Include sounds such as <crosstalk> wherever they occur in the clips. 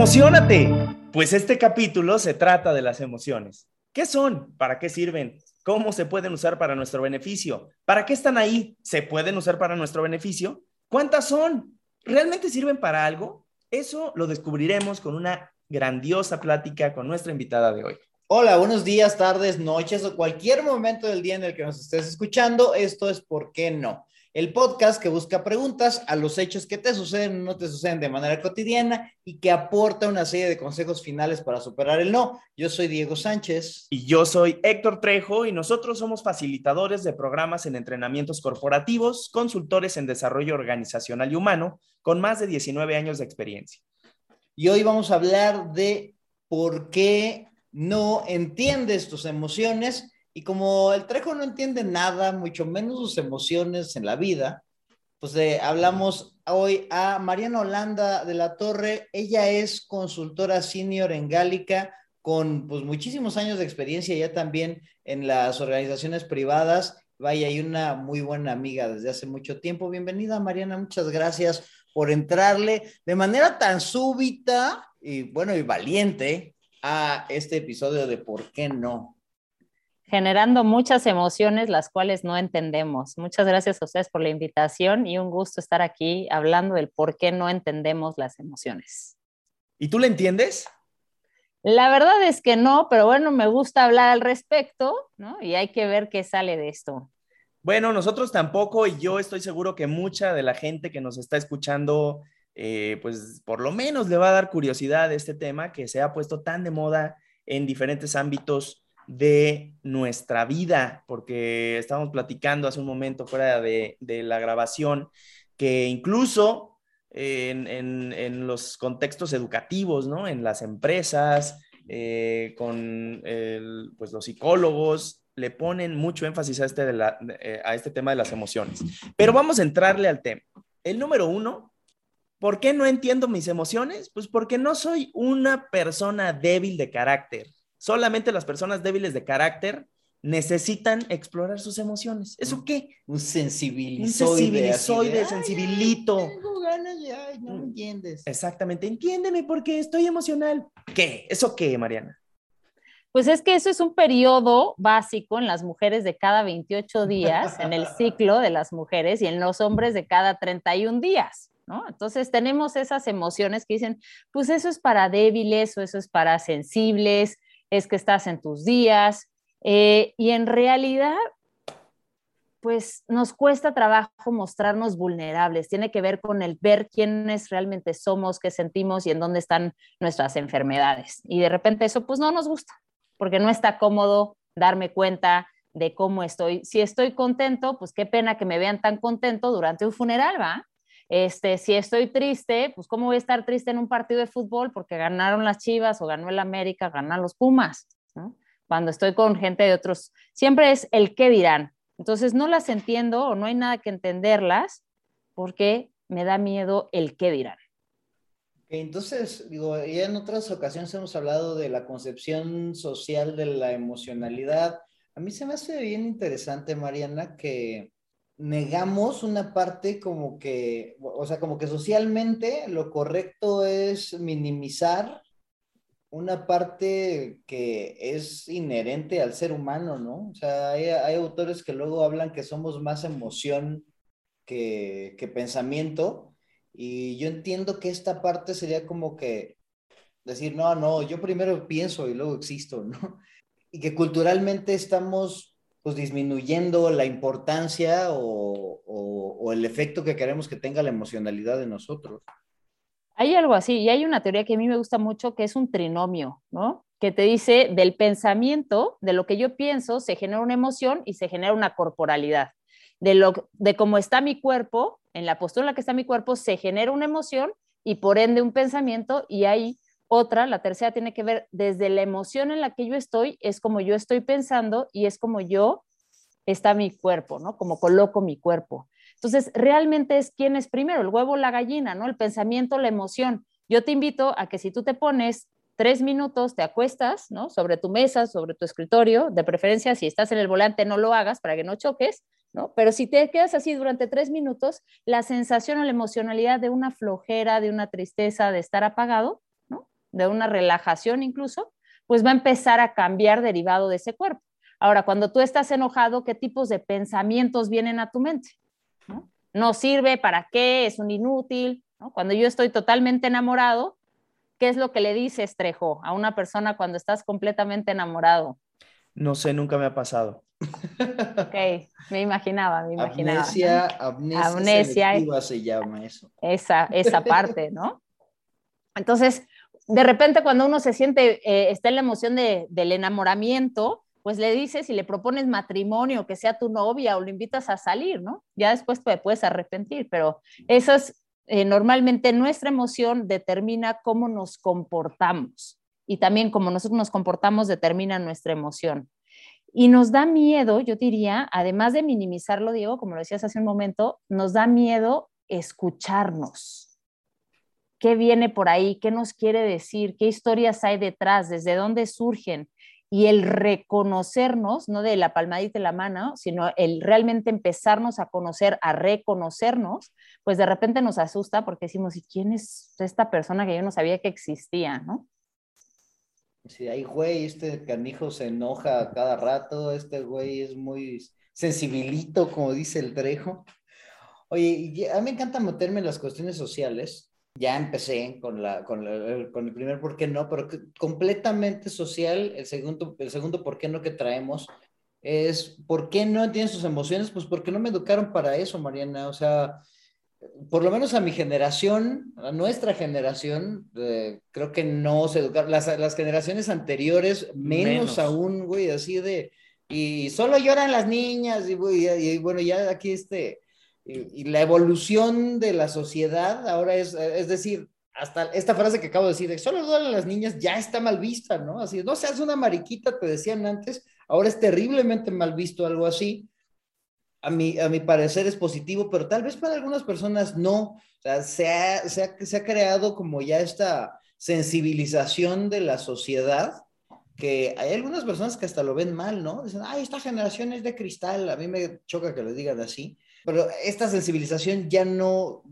¡Emocionate! Pues este capítulo se trata de las emociones. ¿Qué son? ¿Para qué sirven? ¿Cómo se pueden usar para nuestro beneficio? ¿Para qué están ahí? ¿Se pueden usar para nuestro beneficio? ¿Cuántas son? ¿Realmente sirven para algo? Eso lo descubriremos con una grandiosa plática con nuestra invitada de hoy. Hola, buenos días, tardes, noches o cualquier momento del día en el que nos estés escuchando. Esto es ¿Por qué no? El podcast que busca preguntas a los hechos que te suceden o no te suceden de manera cotidiana y que aporta una serie de consejos finales para superar el no. Yo soy Diego Sánchez. Y yo soy Héctor Trejo y nosotros somos facilitadores de programas en entrenamientos corporativos, consultores en desarrollo organizacional y humano, con más de 19 años de experiencia. Y hoy vamos a hablar de por qué no entiendes tus emociones y como el Trejo no entiende nada, mucho menos sus emociones en la vida, pues eh, hablamos hoy a Mariana Holanda de la Torre. Ella es consultora senior en Gálica con pues muchísimos años de experiencia ya también en las organizaciones privadas. Vaya, y una muy buena amiga desde hace mucho tiempo. Bienvenida, Mariana, muchas gracias por entrarle de manera tan súbita y bueno, y valiente a este episodio de ¿Por qué no? Generando muchas emociones las cuales no entendemos. Muchas gracias a ustedes por la invitación y un gusto estar aquí hablando del por qué no entendemos las emociones. ¿Y tú le entiendes? La verdad es que no, pero bueno, me gusta hablar al respecto, ¿no? Y hay que ver qué sale de esto. Bueno, nosotros tampoco y yo estoy seguro que mucha de la gente que nos está escuchando eh, pues por lo menos le va a dar curiosidad este tema que se ha puesto tan de moda en diferentes ámbitos de nuestra vida, porque estábamos platicando hace un momento fuera de, la grabación que incluso en, los contextos educativos, ¿no? En las empresas, eh, con pues los psicólogos, le ponen mucho énfasis a este, eh, a este tema de las emociones. Pero vamos a entrarle al tema. El número uno ¿Por qué no entiendo mis emociones? Pues porque no soy una persona débil de carácter. Solamente las personas débiles de carácter necesitan explorar sus emociones. ¿Eso qué? Un sensibilizoide. Un sensibilizoide, sensibilito. tengo ganas no mm. entiendes. Exactamente, entiéndeme porque estoy emocional. ¿Qué? ¿Eso qué, Mariana? Pues es que eso es un periodo básico en las mujeres de cada 28 días, en el <laughs> ciclo de las mujeres y en los hombres de cada 31 días. Entonces tenemos esas emociones que dicen, pues eso es para débiles o eso es para sensibles, es que estás en tus días. Eh, y en realidad, pues nos cuesta trabajo mostrarnos vulnerables. Tiene que ver con el ver quiénes realmente somos, qué sentimos y en dónde están nuestras enfermedades. Y de repente eso pues no nos gusta, porque no está cómodo darme cuenta de cómo estoy. Si estoy contento, pues qué pena que me vean tan contento durante un funeral, ¿va? Este, si estoy triste, pues cómo voy a estar triste en un partido de fútbol porque ganaron las Chivas o ganó el América, ganan los Pumas, Cuando estoy con gente de otros, siempre es el qué dirán. Entonces no las entiendo o no hay nada que entenderlas porque me da miedo el qué dirán. Entonces, digo, ya en otras ocasiones hemos hablado de la concepción social de la emocionalidad. A mí se me hace bien interesante, Mariana, que negamos una parte como que, o sea, como que socialmente lo correcto es minimizar una parte que es inherente al ser humano, ¿no? O sea, hay, autores que luego hablan que somos más emoción que, que pensamiento, y yo entiendo que esta parte sería como que decir, no, no, yo primero pienso y luego existo, ¿no? <laughs> Y que culturalmente estamos pues disminuyendo la importancia o, o, el efecto que queremos que tenga la emocionalidad de nosotros. Hay algo así, y hay una teoría que a mí me gusta mucho que es un trinomio, ¿no? Que te dice del pensamiento, de lo que yo pienso, se genera una emoción y se genera una corporalidad. De, lo, de cómo está mi cuerpo, en la postura en la que está mi cuerpo, se genera una emoción y por ende un pensamiento y hay otra, la tercera tiene que ver desde la emoción en la que yo estoy, es como yo estoy pensando y es como yo está mi cuerpo, ¿no? Como coloco mi cuerpo. Entonces, realmente es quién es primero, el huevo o la gallina, ¿no? El pensamiento, la emoción. Yo te invito a que si tú te pones tres minutos, te acuestas, ¿no? Sobre tu mesa, sobre tu escritorio, de preferencia, si estás en el volante, no lo hagas para que no choques, ¿no? Pero si te quedas así durante tres minutos, la sensación o la emocionalidad de una flojera, de una tristeza, de estar apagado. De una relajación incluso, pues va a empezar a cambiar derivado de ese cuerpo. Ahora, cuando tú estás enojado, ¿qué tipos de pensamientos vienen a tu mente? ¿No, sirve? ¿Para qué? ¿Es un inútil? Cuando yo estoy totalmente enamorado, ¿qué es lo que le dices, Trejo, a una persona cuando estás completamente enamorado? No sé, nunca me ha pasado. Ok, me imaginaba, me imaginaba. Amnesia, amnesia, amnesia se llama eso. Esa, esa parte, ¿no? Entonces, de repente cuando uno se siente, eh, está en la emoción de, del enamoramiento, pues le dices y le propones matrimonio, que sea tu novia o lo invitas a salir, ¿no? Ya después te puedes arrepentir, pero eso es eh, normalmente nuestra emoción determina cómo nos comportamos y también cómo nosotros nos comportamos determina nuestra emoción. Y nos da miedo, yo diría, además de minimizarlo, Diego, como lo decías hace un momento, nos da miedo escucharnos. ¿Qué viene por ahí? ¿Qué nos quiere decir? ¿Qué historias hay detrás? ¿Desde dónde surgen? Y el reconocernos, no de la palmadita de la mano, sino el realmente empezarnos a conocer, a reconocernos, pues de repente nos asusta porque decimos, ¿y quién es esta persona que yo no sabía que existía? ¿no? Sí, ahí, güey, este canijo se enoja cada rato, este güey es muy sensibilito, como dice el Trejo. Oye, a mí me encanta meterme en las cuestiones sociales. Ya empecé con, la, con, con el primer por qué no, pero completamente social, el segundo, el segundo por qué no que traemos es por qué no entienden sus emociones, pues porque no me educaron para eso, Mariana. O sea, por lo menos a mi generación, a nuestra generación, eh, creo que no se educaron, las, las generaciones anteriores, menos, aún, güey, así de, y solo lloran las niñas, y, y, bueno, ya aquí este, y, la evolución de la sociedad ahora es, es decir, hasta esta frase que acabo de decir, de solo lloran las niñas, ya está mal vista, ¿no? Así, no seas una mariquita, te decían antes, ahora es terriblemente mal visto algo así a mi, a mi parecer es positivo, pero tal vez para algunas personas no. O sea, se ha, se ha, se ha creado como ya esta sensibilización de la sociedad que hay algunas personas que hasta lo ven mal, ¿no? Dicen, ay, esta generación es de cristal, a mí me choca que lo digan así, pero esta sensibilización ya no,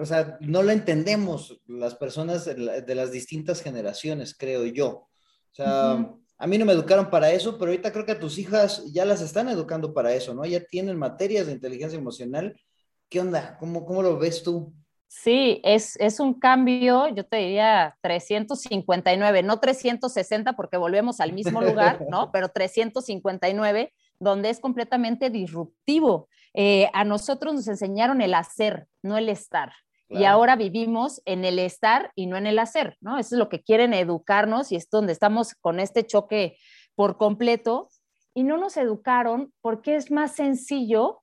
o sea, no la entendemos las personas de, las distintas generaciones, creo yo. O sea, a mí no me educaron para eso, pero ahorita creo que a tus hijas ya las están educando para eso, ¿no? Ya tienen materias de inteligencia emocional. ¿Qué onda? ¿Cómo, cómo lo ves tú? Sí, es, es un cambio, yo te diría 359, no 360 porque volvemos al mismo lugar, ¿no? <laughs> Pero 359, donde es completamente disruptivo. Eh, a nosotros nos enseñaron el hacer, no el estar. Y ahora vivimos en el estar y no en el hacer, ¿no? Eso es lo que quieren educarnos y es donde estamos con este choque por completo. Y no nos educaron porque es más sencillo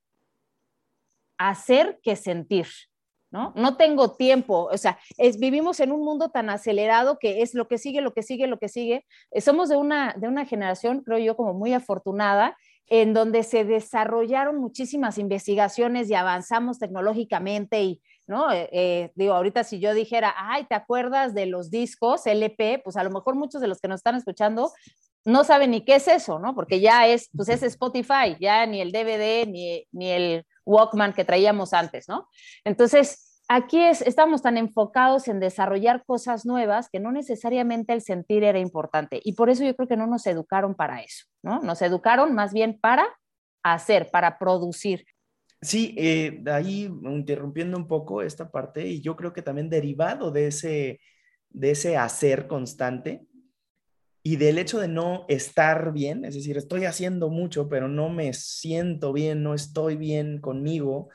hacer que sentir, ¿no? No tengo tiempo, o sea, es, vivimos en un mundo tan acelerado que es lo que sigue, lo que sigue, lo que sigue. Eh, somos de una, de una generación, creo yo, como muy afortunada, en donde se desarrollaron muchísimas investigaciones y avanzamos tecnológicamente y, ¿no? Eh, eh, digo, ahorita si yo dijera, ay, ¿te acuerdas de los discos LP? Pues a lo mejor muchos de los que nos están escuchando no saben ni qué es eso, ¿no? Porque ya es, pues es Spotify, ya ni el DVD ni, ni el Walkman que traíamos antes, ¿no? Entonces, aquí es, estamos tan enfocados en desarrollar cosas nuevas que no necesariamente el sentir era importante. Y por eso yo creo que no nos educaron para eso, ¿no? Nos educaron más bien para hacer, para producir. Sí, eh, ahí interrumpiendo un poco esta parte, y yo creo que también derivado de ese, de ese hacer constante y del hecho de no estar bien, es decir, estoy haciendo mucho, pero no me siento bien, no estoy bien conmigo,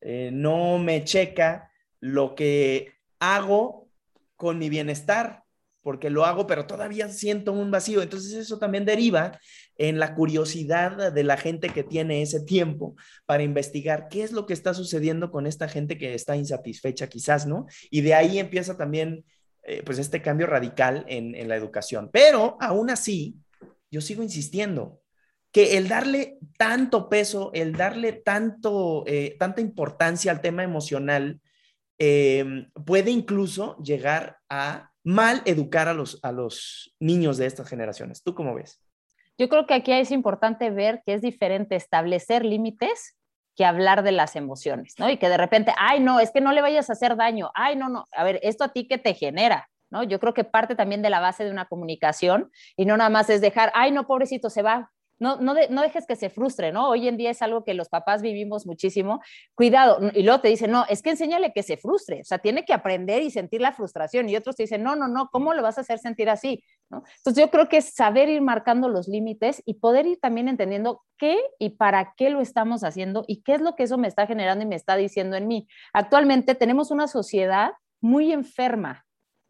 eh, no me checa lo que hago con mi bienestar, porque lo hago, pero todavía siento un vacío. Entonces eso también deriva en la curiosidad de la gente que tiene ese tiempo para investigar qué es lo que está sucediendo con esta gente que está insatisfecha quizás, ¿no? Y de ahí empieza también, eh, pues, este cambio radical en, la educación. Pero aún así, yo sigo insistiendo que el darle tanto peso, el darle tanto, eh, tanta importancia al tema emocional, eh, puede incluso llegar a mal educar a los, a los niños de estas generaciones. ¿Tú cómo ves? Yo creo que aquí es importante ver que es diferente establecer límites que hablar de las emociones, ¿no? Y que de repente, ay, no, es que no le vayas a hacer daño, ay, no, no, a ver, esto a ti qué te genera, ¿no? Yo creo que parte también de la base de una comunicación y no nada más es dejar, ay, no, pobrecito, se va, no, no, no, dejes que se frustre, ¿no? Hoy en día es algo que los papás vivimos muchísimo. Cuidado, y luego te dicen, no, es que enséñale que se frustre, o sea, tiene que aprender y sentir la frustración. Y otros te dicen, no, no, no, ¿cómo lo vas a hacer sentir así? Entonces yo creo que es saber ir marcando los límites y poder ir también entendiendo qué y para qué lo estamos haciendo y qué es lo que eso me está generando y me está diciendo en mí. Actualmente tenemos una sociedad muy enferma,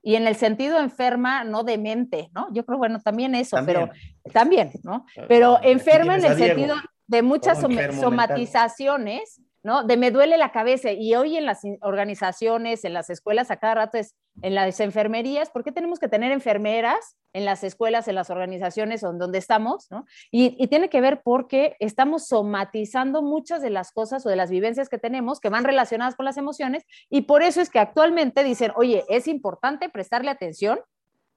y en el sentido enferma, no demente, ¿no? Yo creo, bueno, también eso, pero también, ¿no? Pero enferma en el sentido de muchas somatizaciones ¿no? De me duele la cabeza. Y hoy en las organizaciones, en las escuelas, a cada rato es en las enfermerías, ¿por qué tenemos que tener enfermeras en las escuelas, en las organizaciones donde estamos? Y, y, tiene que ver porque estamos somatizando muchas de las cosas o de las vivencias que tenemos que van relacionadas con las emociones y por eso es que actualmente dicen, oye, es importante prestarle atención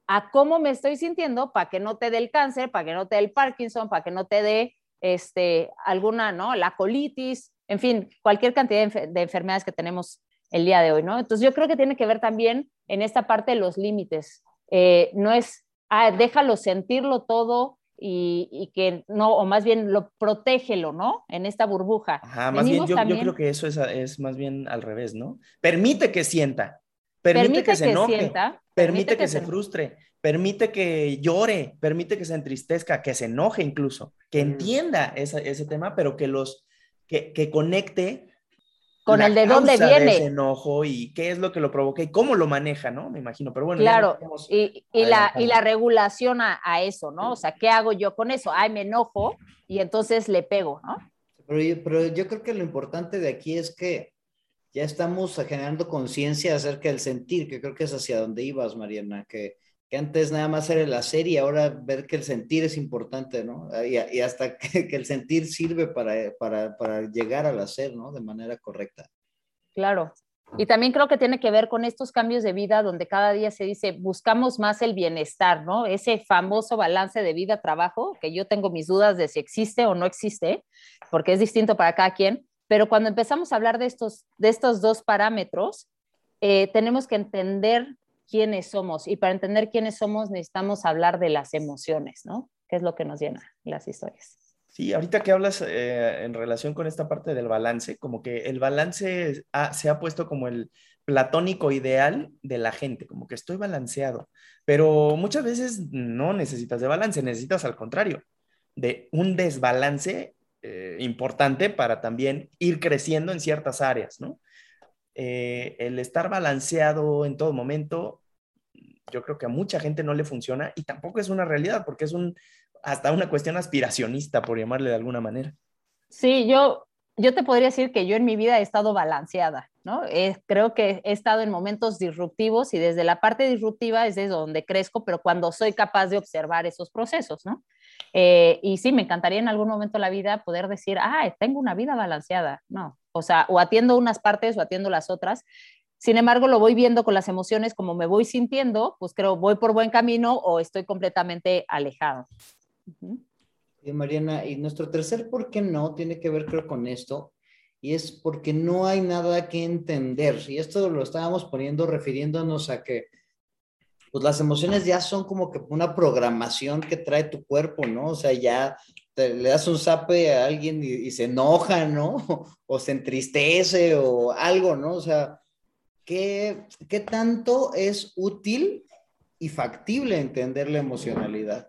a cómo me estoy sintiendo para que no te dé el cáncer, para que no te dé el Parkinson, para que no te dé este, alguna, ¿no? La colitis, en fin, cualquier cantidad de, enfermedades que tenemos el día de hoy, ¿no? Entonces yo creo que tiene que ver también en esta parte de los límites. Eh, no es, ah, déjalo sentirlo todo y, que no, o más bien lo protégelo, ¿no? En esta burbuja. Ajá, más bien yo, creo que eso es, más bien al revés, ¿no? Permite que sienta, permite, que se enoje, permite, que, se frustre, permite que llore, permite que se entristezca, que se enoje incluso, que entienda ese tema, pero que los que, conecte con el de dónde viene. ese enojo y qué es lo que lo provoca y cómo lo maneja, ¿no? Me imagino, pero bueno. Claro, y, la, y la regulación a, eso, ¿no? O sea, ¿qué hago yo con eso? Ay, me enojo y entonces le pego, ¿no? Pero yo, pero yo creo que lo importante de aquí es que ya estamos generando conciencia acerca del sentir, que creo que es hacia donde ibas, Mariana, que que antes nada más era el hacer y ahora ver que el sentir es importante, ¿no? Y, hasta <laughs> que, el sentir sirve para, para, para, llegar al hacer, ¿no? De manera correcta. Claro. Y también creo que tiene que ver con estos cambios de vida donde cada día se dice, buscamos más el bienestar, ¿no? Ese famoso balance de vida-trabajo, que yo tengo mis dudas de si existe o no existe, porque es distinto para cada quien, pero cuando empezamos a hablar de estos, de estos dos parámetros, eh, tenemos que entender quiénes somos. Y para entender quiénes somos necesitamos hablar de las emociones, ¿no? ¿Qué es lo que nos llena las historias? Sí, ahorita que hablas eh, en relación con esta parte del balance, como que el balance se ha puesto como el platónico ideal de la gente, como que estoy balanceado, pero muchas veces no necesitas de balance, necesitas al contrario, de un desbalance eh, importante para también ir creciendo en ciertas áreas, ¿no? Eh, el estar balanceado en todo momento, yo creo que a mucha gente no le funciona y tampoco es una realidad porque es un, hasta una cuestión aspiracionista, por llamarle de alguna manera. Sí, yo, yo te podría decir que yo en mi vida he estado balanceada, ¿no? creo que he estado en momentos disruptivos y desde la parte disruptiva es desde donde crezco, pero cuando soy capaz de observar esos procesos, ¿no? Eh, y sí, me encantaría en algún momento de la vida poder decir, ah, tengo una vida balanceada. No, o sea, o atiendo unas partes o atiendo las otras. Sin embargo, lo voy viendo con las emociones, como me voy sintiendo, pues creo, voy por buen camino o estoy completamente alejado. Mariana, y nuestro tercer por qué no tiene que ver, creo, con esto, y es porque no hay nada que entender. Y esto lo estábamos poniendo refiriéndonos a que pues las emociones ya son como que una programación que trae tu cuerpo, ¿no? O sea, ya le das un zape a alguien y, se enoja, ¿no? <laughs> O se entristece o algo, ¿no? O sea, ¿qué, qué tanto es útil y factible entender la emocionalidad?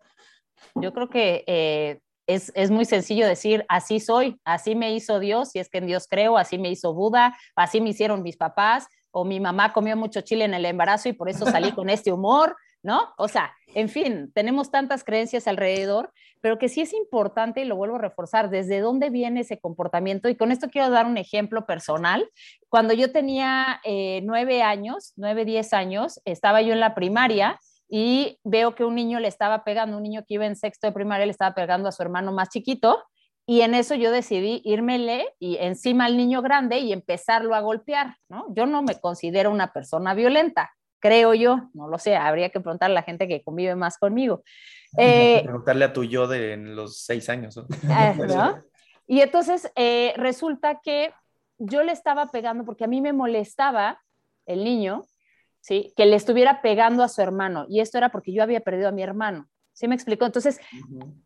Yo creo que eh, es, es, muy sencillo decir, así soy, así me hizo Dios, si es que en Dios creo, así me hizo Buda, así me hicieron mis papás, o mi mamá comió mucho chile en el embarazo y por eso salí <laughs> con este humor, ¿no? O sea, en fin, tenemos tantas creencias alrededor, pero que sí es importante, y lo vuelvo a reforzar, desde dónde viene ese comportamiento. Y con esto quiero dar un ejemplo personal. Cuando yo tenía eh, nueve años, nueve, diez años, estaba yo en la primaria y veo que un niño le estaba pegando, un niño que iba en sexto de primaria le estaba pegando a su hermano más chiquito. Y en eso yo decidí írmele y encima al niño grande y empezarlo a golpear, ¿no? Yo no me considero una persona violenta, creo yo, no lo sé, habría que preguntarle a la gente que convive más conmigo. <laughs> Eh, preguntarle a tu yo de los seis años. ¿no? Ah, <laughs> y entonces eh, resulta que yo le estaba pegando porque a mí me molestaba el niño ¿sí? Que le estuviera pegando a su hermano. Y esto era porque yo había perdido a mi hermano. ¿Sí me explicó? Entonces,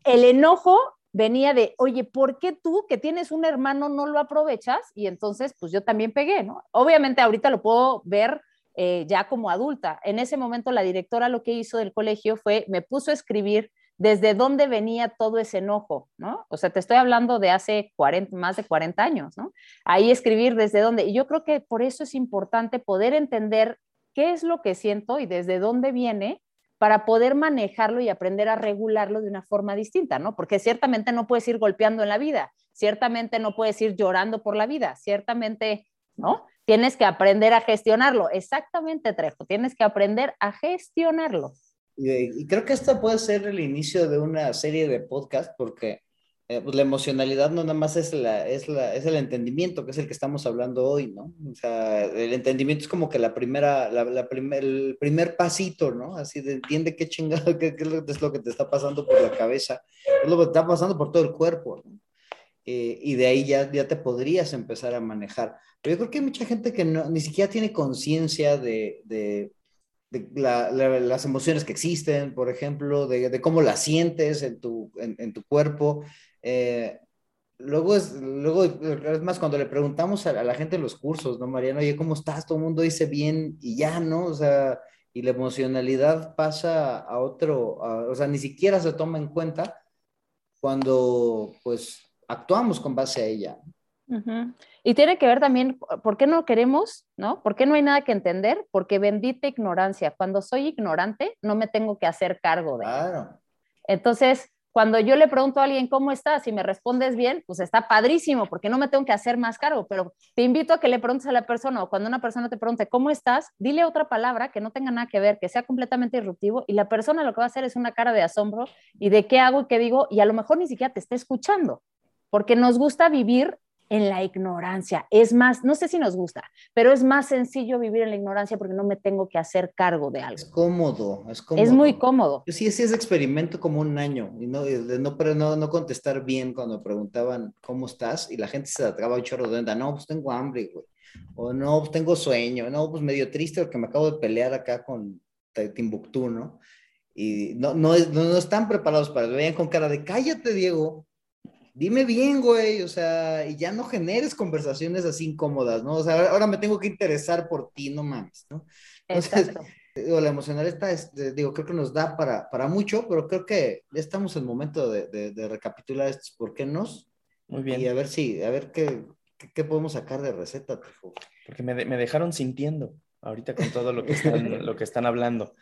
el enojo venía de, oye, ¿por qué tú que tienes un hermano no lo aprovechas? Y entonces, pues yo también pegué, ¿no? Obviamente ahorita lo puedo ver eh, ya como adulta. En ese momento la directora lo que hizo del colegio fue, me puso a escribir desde dónde venía todo ese enojo, ¿no? O sea, te estoy hablando de hace 40, más de 40 años, ¿no? Ahí escribir desde dónde. Y yo creo que por eso es importante poder entender qué es lo que siento y desde dónde viene para poder manejarlo y aprender a regularlo de una forma distinta, ¿no? Porque ciertamente no puedes ir golpeando en la vida, ciertamente no puedes ir llorando por la vida, ciertamente, ¿no? Tienes que aprender a gestionarlo. Exactamente, Trejo, tienes que aprender a gestionarlo. Y, creo que esto puede ser el inicio de una serie de podcast porque eh, pues la emocionalidad no nada más es, la, es, la, es el entendimiento, que es el que estamos hablando hoy, ¿no? O sea, el entendimiento es como que la primera, la, la primer, el primer pasito, ¿no? Así de entiende qué chingado, <laughs> qué, qué es, lo, que te está pasando por la cabeza, es lo que te está pasando por todo el cuerpo, ¿no? Eh, y de ahí ya, ya te podrías empezar a manejar. Pero yo creo que hay mucha gente que no, ni siquiera tiene conciencia de, de, de la, las emociones que existen, por ejemplo, de, de cómo las sientes en tu, en, en tu cuerpo. Eh, luego, es, luego, es más, cuando le preguntamos a, la gente en los cursos, ¿no, Mariano? Oye, ¿cómo estás? Todo el mundo dice bien y ya, ¿no? O sea, y la emocionalidad pasa a otro, o sea, ni siquiera se toma en cuenta cuando, pues, actuamos con base a ella. Y tiene que ver también, ¿por qué no queremos, no? ¿Por qué no hay nada que entender? Porque bendita ignorancia. Cuando soy ignorante, no me tengo que hacer cargo de. Claro. Entonces, cuando yo le pregunto a alguien cómo estás y me respondes bien, pues está padrísimo porque no me tengo que hacer más cargo, pero te invito a que le preguntes a la persona o cuando una persona te pregunte cómo estás, dile otra palabra que no tenga nada que ver, que sea completamente disruptivo y la persona lo que va a hacer es una cara de asombro y de qué hago y qué digo y a lo mejor ni siquiera te está escuchando, porque nos gusta vivir en la ignorancia. Es más, no sé si nos gusta, pero es más sencillo vivir en la ignorancia porque no me tengo que hacer cargo de algo. Es cómodo, es cómodo. Es muy cómodo. Yo sí, sí es experimento como un año y no, no, no, no contestar bien cuando preguntaban cómo estás y la gente se atraba un chorro de onda. No, pues tengo hambre, güey. O no, pues tengo sueño. No, pues medio triste porque me acabo de pelear acá con Timbuktu, ¿no? Y no, no, no, no están preparados para, vean con cara de cállate, Diego dime bien, güey, o sea, y ya no generes conversaciones así incómodas, ¿no? O sea, ahora me tengo que interesar por ti, no mames, ¿no? Entonces, digo, la emocional está, es, digo, creo que nos da para, para mucho, pero creo que ya estamos en el momento de, de, recapitular estos por qué nos. Muy bien. Y a ver si, a ver qué, qué, podemos sacar de receta, Porque me, me dejaron sintiendo ahorita con todo lo que están, <laughs> lo que están hablando.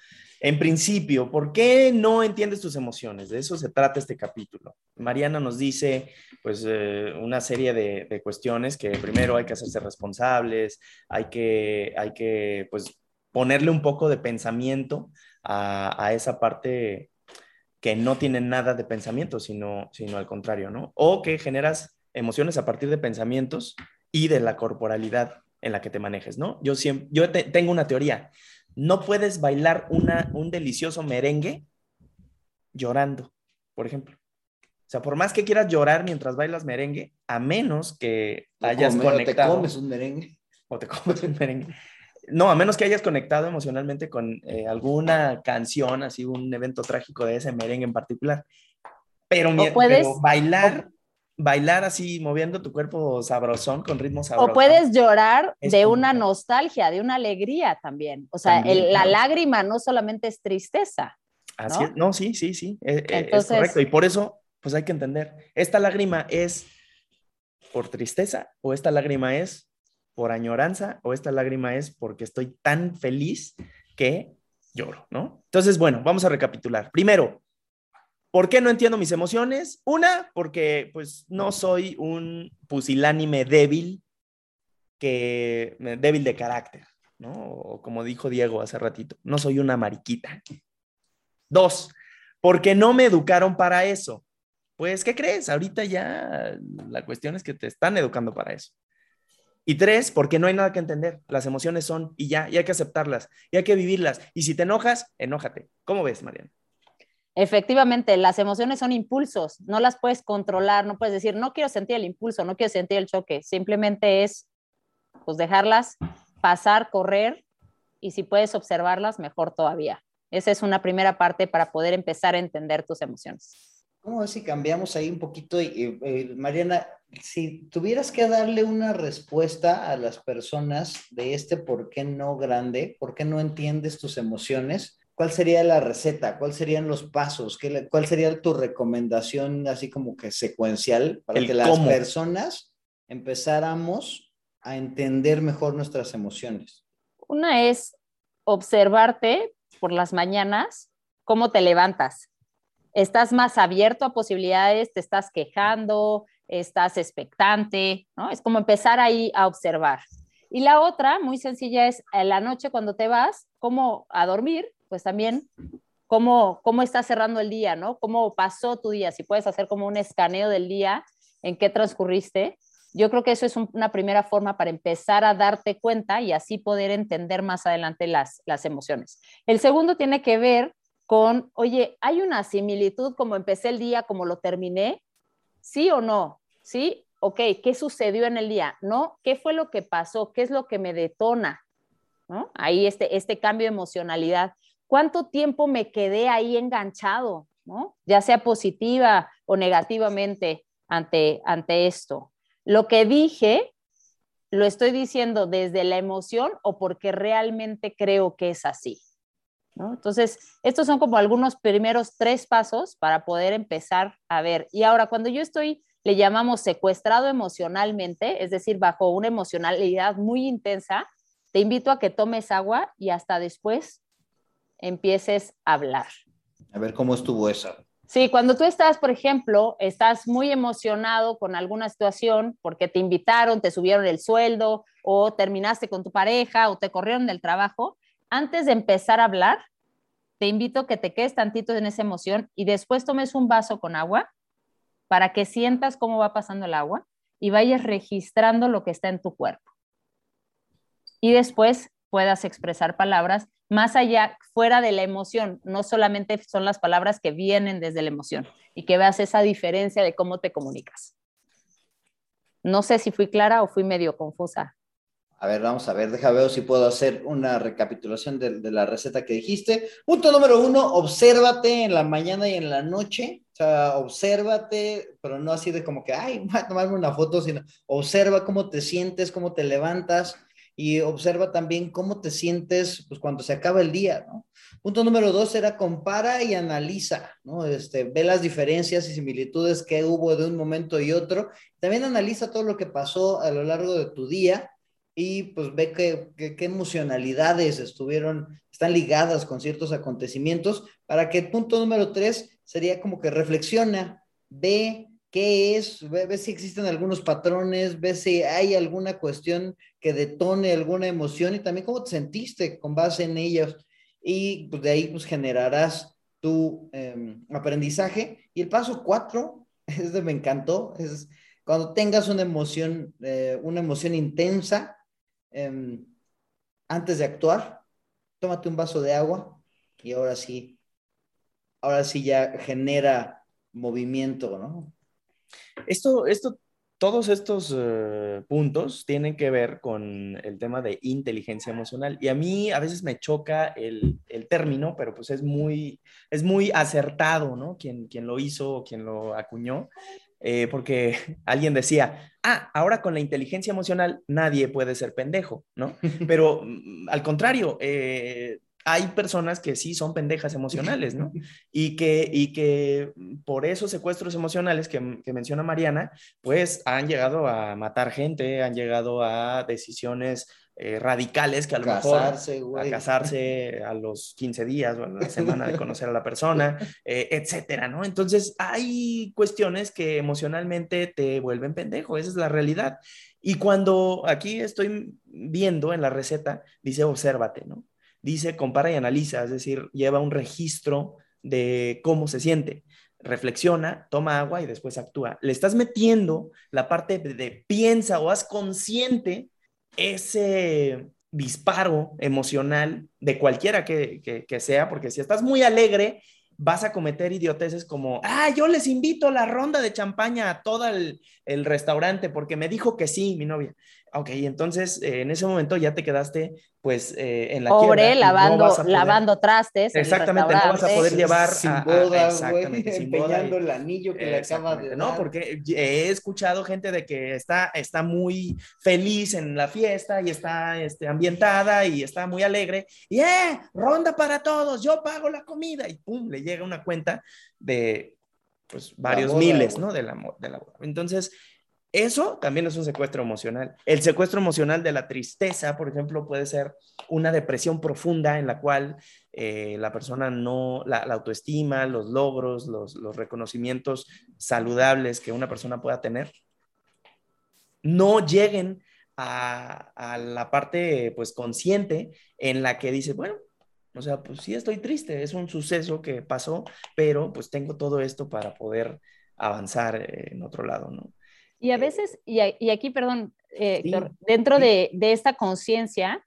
En principio, ¿por qué no entiendes tus emociones? De eso se trata este capítulo. Mariana nos dice, pues, eh, una serie de, cuestiones que primero hay que hacerse responsables, hay que, hay que, pues, ponerle un poco de pensamiento a, esa parte que no tiene nada de pensamiento, sino, sino al contrario, ¿no? O que generas emociones a partir de pensamientos y de la corporalidad en la que te manejes, ¿no? Yo, siempre, yo tengo una teoría no puedes bailar una, un delicioso merengue llorando, por ejemplo. O sea, por más que quieras llorar mientras bailas merengue, a menos que hayas conectado. O te comes un merengue. O te <laughs> comes un merengue. No, a menos que hayas conectado emocionalmente con eh, alguna canción, así un evento trágico de ese merengue en particular. Pero, puedes, bailar bailar así, moviendo tu cuerpo sabrosón con ritmo sabrosón. O puedes llorar de una nostalgia, de una alegría también. O sea, la lágrima no solamente es tristeza. Así ¿no? sí, sí, sí, e, e, es, correcto. Y por eso, pues hay que entender, ¿esta lágrima es por tristeza o esta lágrima es por añoranza o esta lágrima es porque estoy tan feliz que lloro, ¿no? Entonces, bueno, vamos a recapitular. Primero, ¿Por qué no entiendo mis emociones? Una, porque pues no soy un pusilánime débil, que débil de carácter, ¿no? O como dijo Diego hace ratito, no soy una mariquita. Dos, porque no me educaron para eso. Pues, ¿qué crees? Ahorita ya la cuestión es que te están educando para eso. Y tres, porque no hay nada que entender. Las emociones son y ya, y hay que aceptarlas, y hay que vivirlas. Y si te enojas, enójate. ¿Cómo ves, Mariana? Efectivamente, las emociones son impulsos, no las puedes controlar, no puedes decir, no quiero sentir el impulso, no quiero sentir el choque, simplemente es pues dejarlas pasar, correr y si puedes observarlas, mejor todavía. Esa es una primera parte para poder empezar a entender tus emociones. ¿Cómo si cambiamos ahí un poquito? Y, Mariana, si tuvieras que darle una respuesta a las personas de este por qué no grande, por qué no entiendes tus emociones, ¿cuál sería la receta? ¿Cuáles serían los pasos? ¿Cuál sería tu recomendación así como que secuencial para que las personas empezáramos a entender mejor nuestras emociones? Una es observarte por las mañanas, cómo te levantas. Estás más abierto a posibilidades, te estás quejando, estás expectante, ¿no? Es como empezar ahí a observar. Y la otra, muy sencilla, es en la noche cuando te vas, cómo a dormir, pues también cómo, cómo estás cerrando el día, ¿no? Cómo pasó tu día, si puedes hacer como un escaneo del día, en qué transcurriste. Yo creo que eso es una primera forma para empezar a darte cuenta y así poder entender más adelante las, las emociones. El segundo tiene que ver con, oye, ¿hay una similitud como empecé el día, como lo terminé? ¿Sí o no? ¿Sí? Ok, ¿qué sucedió en el día? ¿No? ¿Qué fue lo que pasó? ¿Qué es lo que me detona? Ahí este, este cambio de emocionalidad. ¿Cuánto tiempo me quedé ahí enganchado? ¿no? Ya sea positiva o negativamente ante, ante esto. Lo que dije, lo estoy diciendo desde la emoción o porque realmente creo que es así. Entonces, estos son como algunos primeros tres pasos para poder empezar a ver. Y ahora, cuando yo estoy, le llamamos secuestrado emocionalmente, es decir, bajo una emocionalidad muy intensa, te invito a que tomes agua y hasta después empieces a hablar. A ver cómo estuvo eso. Sí, cuando tú estás, por ejemplo, estás muy emocionado con alguna situación porque te invitaron, te subieron el sueldo o terminaste con tu pareja o te corrieron del trabajo, antes de empezar a hablar, te invito a que te quedes tantito en esa emoción y después tomes un vaso con agua para que sientas cómo va pasando el agua y vayas registrando lo que está en tu cuerpo. Y después puedas expresar palabras más allá, fuera de la emoción, no solamente son las palabras que vienen desde la emoción y que veas esa diferencia de cómo te comunicas. No sé si fui clara o fui medio confusa. A ver, vamos a ver, deja ver si puedo hacer una recapitulación de, de, la receta que dijiste. Punto número uno, obsérvate en la mañana y en la noche. O sea, obsérvate, pero no así de como que, ay, <laughs> voy a tomarme una foto, sino observa cómo te sientes, cómo te levantas, y observa también cómo te sientes pues, cuando se acaba el día. Punto número dos era compara y analiza, ¿no? Este, ve las diferencias y similitudes que hubo de un momento y otro. También analiza todo lo que pasó a lo largo de tu día y pues ve qué, emocionalidades estuvieron, están ligadas con ciertos acontecimientos para que punto número tres sería como que reflexiona, ve qué es, ve, si existen algunos patrones, ve si hay alguna cuestión que detone alguna emoción y también cómo te sentiste con base en ellas. Y pues, de ahí pues generarás tu em, aprendizaje. Y el paso cuatro, <laughs> es me encantó, es cuando tengas una emoción, eh, una emoción intensa, em, antes de actuar, tómate un vaso de agua y ahora sí, ahora sí ya genera movimiento, ¿no? Esto, esto, todos estos eh, puntos tienen que ver con el tema de inteligencia emocional y a mí a veces me choca el, el término, pero pues es muy, es muy acertado, ¿no? Quien, quien lo hizo, quien lo acuñó, eh, porque <laughs> alguien decía, ah, ahora con la inteligencia emocional nadie puede ser pendejo, ¿no? <laughs> Pero mm, al contrario, eh, hay personas que sí son pendejas emocionales, ¿no? <laughs> Y que, y que por esos secuestros emocionales que, que, menciona Mariana, pues han llegado a matar gente, han llegado a decisiones eh, radicales que a lo casarse, mejor a casarse a los 15 días o a la semana de conocer a la persona, <laughs> eh, etcétera, ¿no? Entonces hay cuestiones que emocionalmente te vuelven pendejo, esa es la realidad. Y cuando aquí estoy viendo en la receta, dice obsérvate, ¿no? Dice compara y analiza, es decir, lleva un registro de cómo se siente. Reflexiona, toma agua y después actúa. Le estás metiendo la parte de, piensa o haz consciente ese disparo emocional de cualquiera que, que, sea, porque si estás muy alegre, vas a cometer idioteces como, ah, yo les invito a la ronda de champaña a todo el, el, restaurante porque me dijo que sí, mi novia. Ok, entonces eh, en ese momento ya te quedaste pues eh, en la Pobre, lavando, lavando trastes. Exactamente, no vas a poder llevar sin boda, güey, empeñando el anillo que le acaba de No, porque he escuchado gente de que está, está muy feliz en la fiesta y está este, ambientada y está muy alegre y ¡eh! Ronda para todos, yo pago la comida y pum, le llega una cuenta de pues varios miles, ¿no? De la, de la Entonces, eso también es un secuestro emocional. El secuestro emocional de la tristeza, por ejemplo, puede ser una depresión profunda en la cual eh, la persona no, la, autoestima, los logros, los, reconocimientos saludables que una persona pueda tener, no lleguen a, a, la parte pues consciente en la que dice, bueno, o sea, pues sí estoy triste, es un suceso que pasó, pero pues tengo todo esto para poder avanzar en otro lado, ¿no? Y a veces, y, aquí, perdón, eh, dentro de, esta conciencia,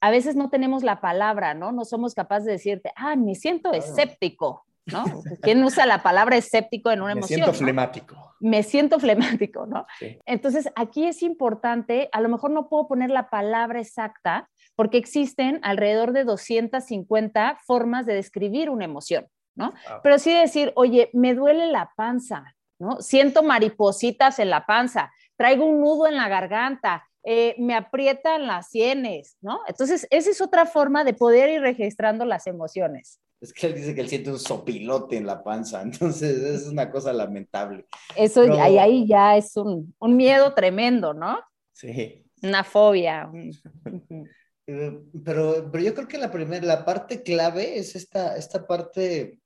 a veces no tenemos la palabra, ¿no? No somos capaces de decirte, ah, me siento escéptico, ¿no? ¿Quién usa la palabra escéptico en una emoción? Me siento flemático. Me siento flemático, ¿no? Entonces, aquí es importante, a lo mejor no puedo poner la palabra exacta, porque existen alrededor de 250 formas de describir una emoción, ¿no? Pero sí decir, oye, me duele la panza, ¿no? Siento maripositas en la panza, traigo un nudo en la garganta, eh, me aprietan las sienes, ¿no? Entonces, esa es otra forma de poder ir registrando las emociones. Es que él dice que él siente un sopilote en la panza, <laughs> entonces es una cosa lamentable. Eso ahí, ahí, ya es un, miedo tremendo, ¿no? Sí. Una fobia. <laughs> Eh, pero, pero yo creo que la primera, la parte clave es esta, esta parte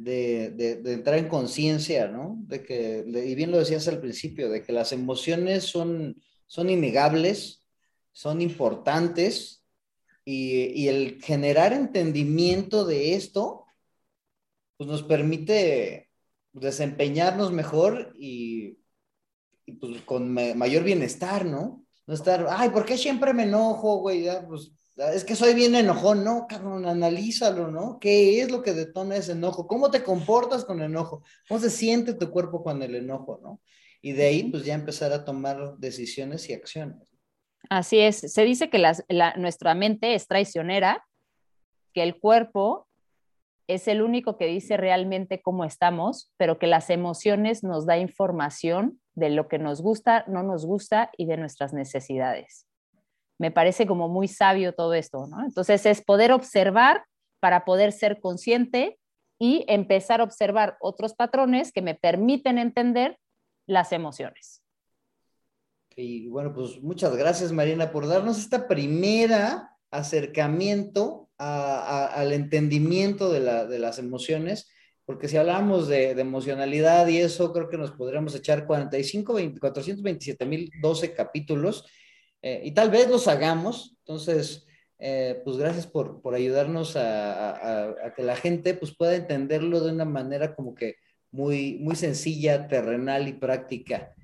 de, entrar en conciencia, ¿no? De que, y bien lo decías al principio, de que las emociones son, son innegables, son importantes, y, el generar entendimiento de esto, pues nos permite desempeñarnos mejor y, pues con mayor bienestar, ¿no? No estar, ay, ¿por qué siempre me enojo, güey? Ya, pues es que soy bien enojón, no, cabrón, analízalo, ¿no? ¿Qué es lo que detona ese enojo? ¿Cómo te comportas con el enojo? ¿Cómo se siente tu cuerpo con el enojo, ¿no? Y de ahí, pues ya empezar a tomar decisiones y acciones. Así es. Se dice que nuestra mente es traicionera, que el cuerpo es el único que dice realmente cómo estamos, pero que las emociones nos da información de lo que nos gusta, no nos gusta y de nuestras necesidades me parece como muy sabio todo esto, ¿no? Entonces es poder observar para poder ser consciente y empezar a observar otros patrones que me permiten entender las emociones. Y bueno, pues muchas gracias Marina por darnos esta primera acercamiento al entendimiento de, las emociones, porque si hablamos de, emocionalidad y eso, creo que nos podríamos echar 45, 427 mil 12 capítulos eh, y tal vez los hagamos. Entonces, eh, pues gracias por, por ayudarnos a, a, que la gente pues pueda entenderlo de una manera como que muy, muy sencilla, terrenal y práctica.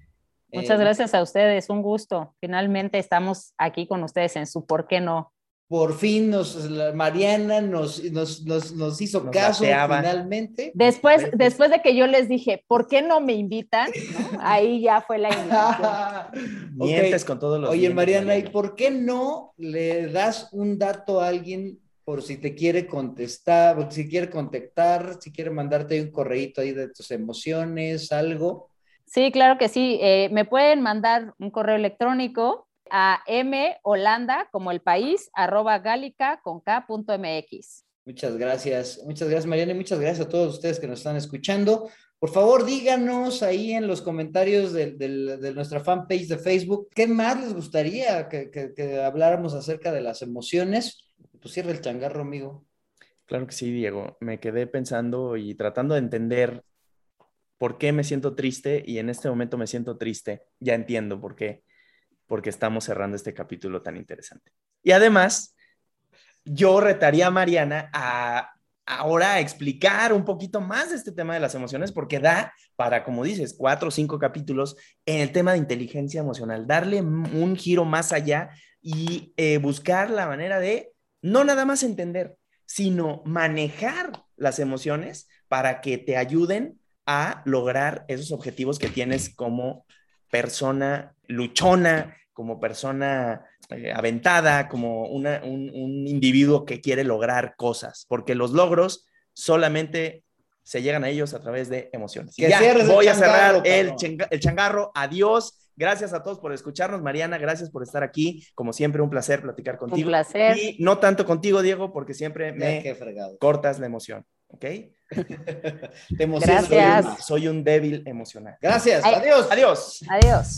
Muchas eh, gracias a ustedes, un gusto. Finalmente estamos aquí con ustedes en su ¿Por qué no? Por fin nos, Mariana nos, nos, nos, hizo caso finalmente. Después, después de que yo les dije, ¿por qué no me invitan? <laughs> Ahí ya fue la invitación. <laughs> Mientes con todos los Oye, Mariana, ¿y por qué no le das un dato a alguien por si te quiere contestar, si quiere contactar, si quiere mandarte un correíto ahí de tus emociones, algo? Sí, claro que sí. Eh, me pueden mandar un correo electrónico a holanda como el país, arroba gálica con k.mx. Muchas gracias, muchas gracias Mariana y muchas gracias a todos ustedes que nos están escuchando. Por favor, díganos ahí en los comentarios de, nuestra fanpage de Facebook qué más les gustaría que, habláramos acerca de las emociones. Pues cierra el changarro, amigo. Claro que sí, Diego. Me quedé pensando y tratando de entender por qué me siento triste y en este momento me siento triste. Ya entiendo por qué porque estamos cerrando este capítulo tan interesante. Y además, yo retaría a Mariana a ahora explicar un poquito más este tema de las emociones, porque da para, como dices, cuatro o cinco capítulos en el tema de inteligencia emocional, darle un giro más allá y eh, buscar la manera de no nada más entender, sino manejar las emociones para que te ayuden a lograr esos objetivos que tienes como persona luchona, como persona eh, aventada, como un, individuo que quiere lograr cosas, porque los logros solamente se llegan a ellos a través de emociones. ya, voy a cerrar el, el changarro. Adiós. Gracias a todos por escucharnos. Mariana, gracias por estar aquí. Como siempre, un placer platicar contigo. Un placer. Y no tanto contigo, Diego, porque siempre me cortas la emoción. ¿Ok? <laughs> Te emocionas. Soy un, soy un débil emocional. Gracias. Adiós. Adiós. Adiós.